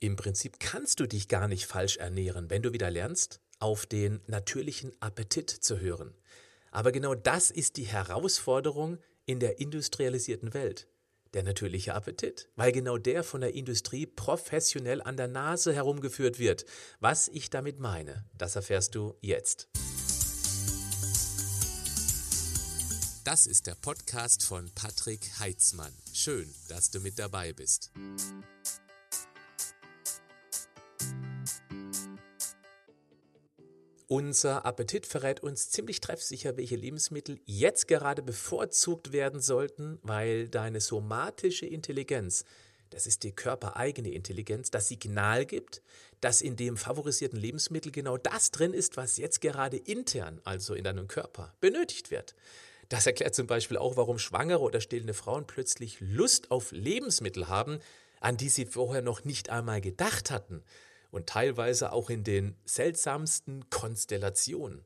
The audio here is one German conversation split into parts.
Im Prinzip kannst du dich gar nicht falsch ernähren, wenn du wieder lernst, auf den natürlichen Appetit zu hören. Aber genau das ist die Herausforderung in der industrialisierten Welt. Der natürliche Appetit, weil genau der von der Industrie professionell an der Nase herumgeführt wird. Was ich damit meine, das erfährst du jetzt. Das ist der Podcast von Patrick Heitzmann. Schön, dass du mit dabei bist. Unser Appetit verrät uns ziemlich treffsicher, welche Lebensmittel jetzt gerade bevorzugt werden sollten, weil deine somatische Intelligenz, das ist die körpereigene Intelligenz, das Signal gibt, dass in dem favorisierten Lebensmittel genau das drin ist, was jetzt gerade intern, also in deinem Körper, benötigt wird. Das erklärt zum Beispiel auch, warum schwangere oder stillende Frauen plötzlich Lust auf Lebensmittel haben, an die sie vorher noch nicht einmal gedacht hatten und teilweise auch in den seltsamsten Konstellationen.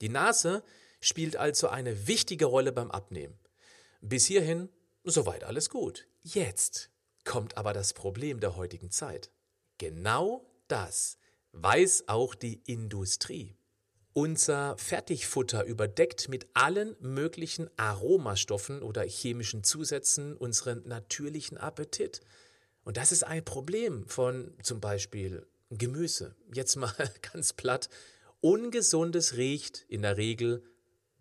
Die Nase spielt also eine wichtige Rolle beim Abnehmen. Bis hierhin soweit alles gut. Jetzt kommt aber das Problem der heutigen Zeit. Genau das weiß auch die Industrie. Unser Fertigfutter überdeckt mit allen möglichen Aromastoffen oder chemischen Zusätzen unseren natürlichen Appetit. Und das ist ein Problem von zum Beispiel Gemüse. Jetzt mal ganz platt. Ungesundes riecht in der Regel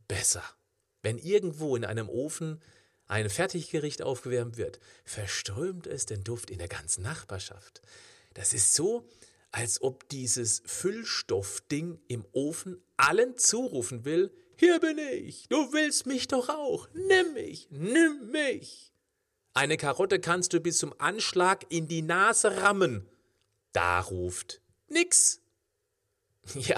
besser. Wenn irgendwo in einem Ofen ein Fertiggericht aufgewärmt wird, verströmt es den Duft in der ganzen Nachbarschaft. Das ist so, als ob dieses Füllstoffding im Ofen allen zurufen will, hier bin ich, du willst mich doch auch, nimm mich, nimm mich. Eine Karotte kannst du bis zum Anschlag in die Nase rammen. Da ruft nix. Ja,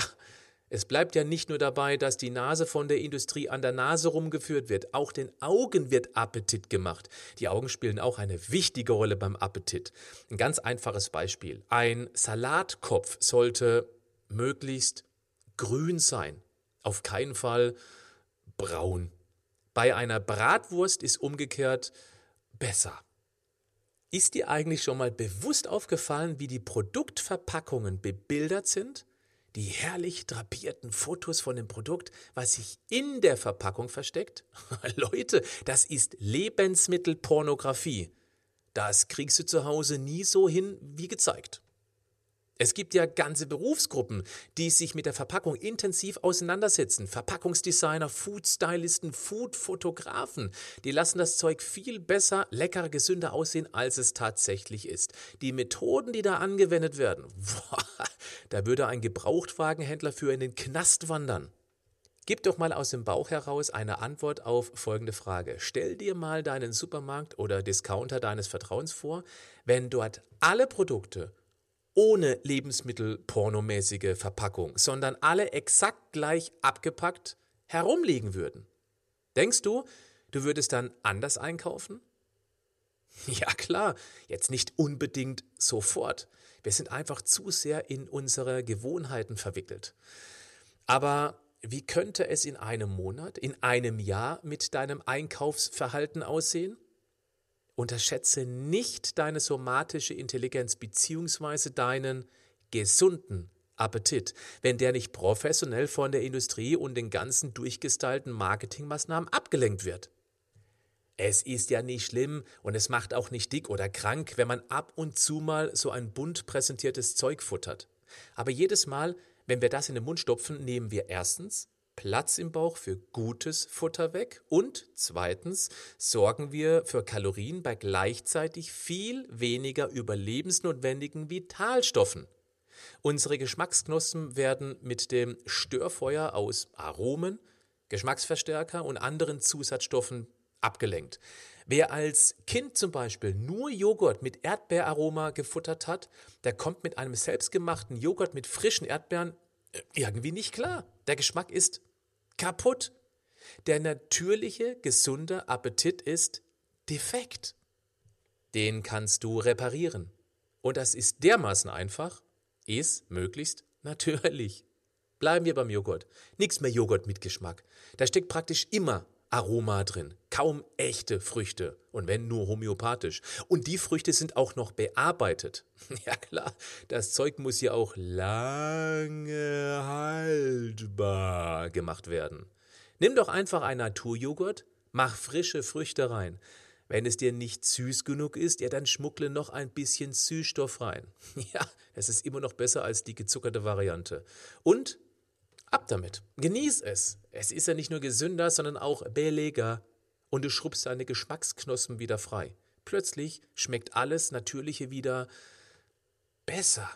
es bleibt ja nicht nur dabei, dass die Nase von der Industrie an der Nase rumgeführt wird, auch den Augen wird Appetit gemacht. Die Augen spielen auch eine wichtige Rolle beim Appetit. Ein ganz einfaches Beispiel. Ein Salatkopf sollte möglichst grün sein, auf keinen Fall braun. Bei einer Bratwurst ist umgekehrt besser. Ist dir eigentlich schon mal bewusst aufgefallen, wie die Produktverpackungen bebildert sind? Die herrlich drapierten Fotos von dem Produkt, was sich in der Verpackung versteckt? Leute, das ist Lebensmittelpornografie. Das kriegst du zu Hause nie so hin wie gezeigt. Es gibt ja ganze Berufsgruppen, die sich mit der Verpackung intensiv auseinandersetzen. Verpackungsdesigner, Foodstylisten, Foodfotografen. Die lassen das Zeug viel besser, leckerer, gesünder aussehen, als es tatsächlich ist. Die Methoden, die da angewendet werden, boah, da würde ein Gebrauchtwagenhändler für in den Knast wandern. Gib doch mal aus dem Bauch heraus eine Antwort auf folgende Frage. Stell dir mal deinen Supermarkt oder Discounter deines Vertrauens vor, wenn dort alle Produkte ohne Lebensmittelpornomäßige Verpackung, sondern alle exakt gleich abgepackt herumliegen würden. Denkst du, du würdest dann anders einkaufen? Ja klar, jetzt nicht unbedingt sofort. Wir sind einfach zu sehr in unsere Gewohnheiten verwickelt. Aber wie könnte es in einem Monat, in einem Jahr mit deinem Einkaufsverhalten aussehen? Unterschätze nicht deine somatische Intelligenz beziehungsweise deinen gesunden Appetit, wenn der nicht professionell von der Industrie und den ganzen durchgestylten Marketingmaßnahmen abgelenkt wird. Es ist ja nicht schlimm und es macht auch nicht dick oder krank, wenn man ab und zu mal so ein bunt präsentiertes Zeug futtert. Aber jedes Mal, wenn wir das in den Mund stopfen, nehmen wir erstens Platz im Bauch für gutes Futter weg und zweitens sorgen wir für Kalorien bei gleichzeitig viel weniger überlebensnotwendigen Vitalstoffen. Unsere Geschmacksknospen werden mit dem Störfeuer aus Aromen, Geschmacksverstärker und anderen Zusatzstoffen abgelenkt. Wer als Kind zum Beispiel nur Joghurt mit Erdbeeraroma gefuttert hat, der kommt mit einem selbstgemachten Joghurt mit frischen Erdbeeren irgendwie nicht klar. Der Geschmack ist kaputt. Der natürliche, gesunde Appetit ist defekt. Den kannst du reparieren. Und das ist dermaßen einfach, ist möglichst natürlich. Bleiben wir beim Joghurt. Nichts mehr Joghurt mit Geschmack. Da steckt praktisch immer Aroma drin. Kaum echte Früchte. Und wenn nur homöopathisch. Und die Früchte sind auch noch bearbeitet. Ja klar, das Zeug muss ja auch lange haltbar gemacht werden. Nimm doch einfach einen Naturjoghurt, mach frische Früchte rein. Wenn es dir nicht süß genug ist, ja, dann schmuckle noch ein bisschen Süßstoff rein. Ja, es ist immer noch besser als die gezuckerte Variante. Und ab damit. Genieß es. Es ist ja nicht nur gesünder, sondern auch billiger. Und du schrubbst deine Geschmacksknospen wieder frei. Plötzlich schmeckt alles Natürliche wieder besser.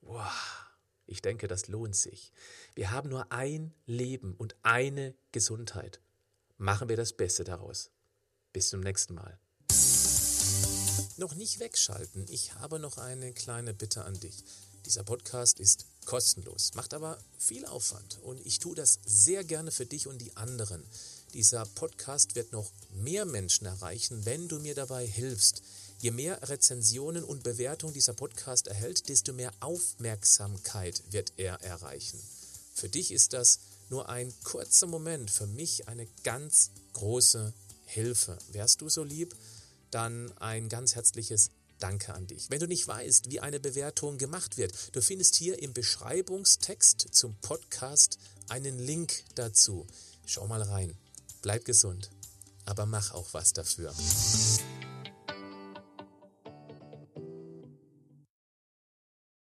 Wow. Ich denke, das lohnt sich. Wir haben nur ein Leben und eine Gesundheit. Machen wir das Beste daraus. Bis zum nächsten Mal. Noch nicht wegschalten. Ich habe noch eine kleine Bitte an dich. Dieser Podcast ist kostenlos, macht aber viel Aufwand und ich tue das sehr gerne für dich und die anderen. Dieser Podcast wird noch mehr Menschen erreichen, wenn du mir dabei hilfst. Je mehr Rezensionen und Bewertungen dieser Podcast erhält, desto mehr Aufmerksamkeit wird er erreichen. Für dich ist das nur ein kurzer Moment, für mich eine ganz große Hilfe. Wärst du so lieb, dann ein ganz herzliches Danke an dich. Wenn du nicht weißt, wie eine Bewertung gemacht wird, du findest hier im Beschreibungstext zum Podcast einen Link dazu. Schau mal rein. Bleib gesund, aber mach auch was dafür.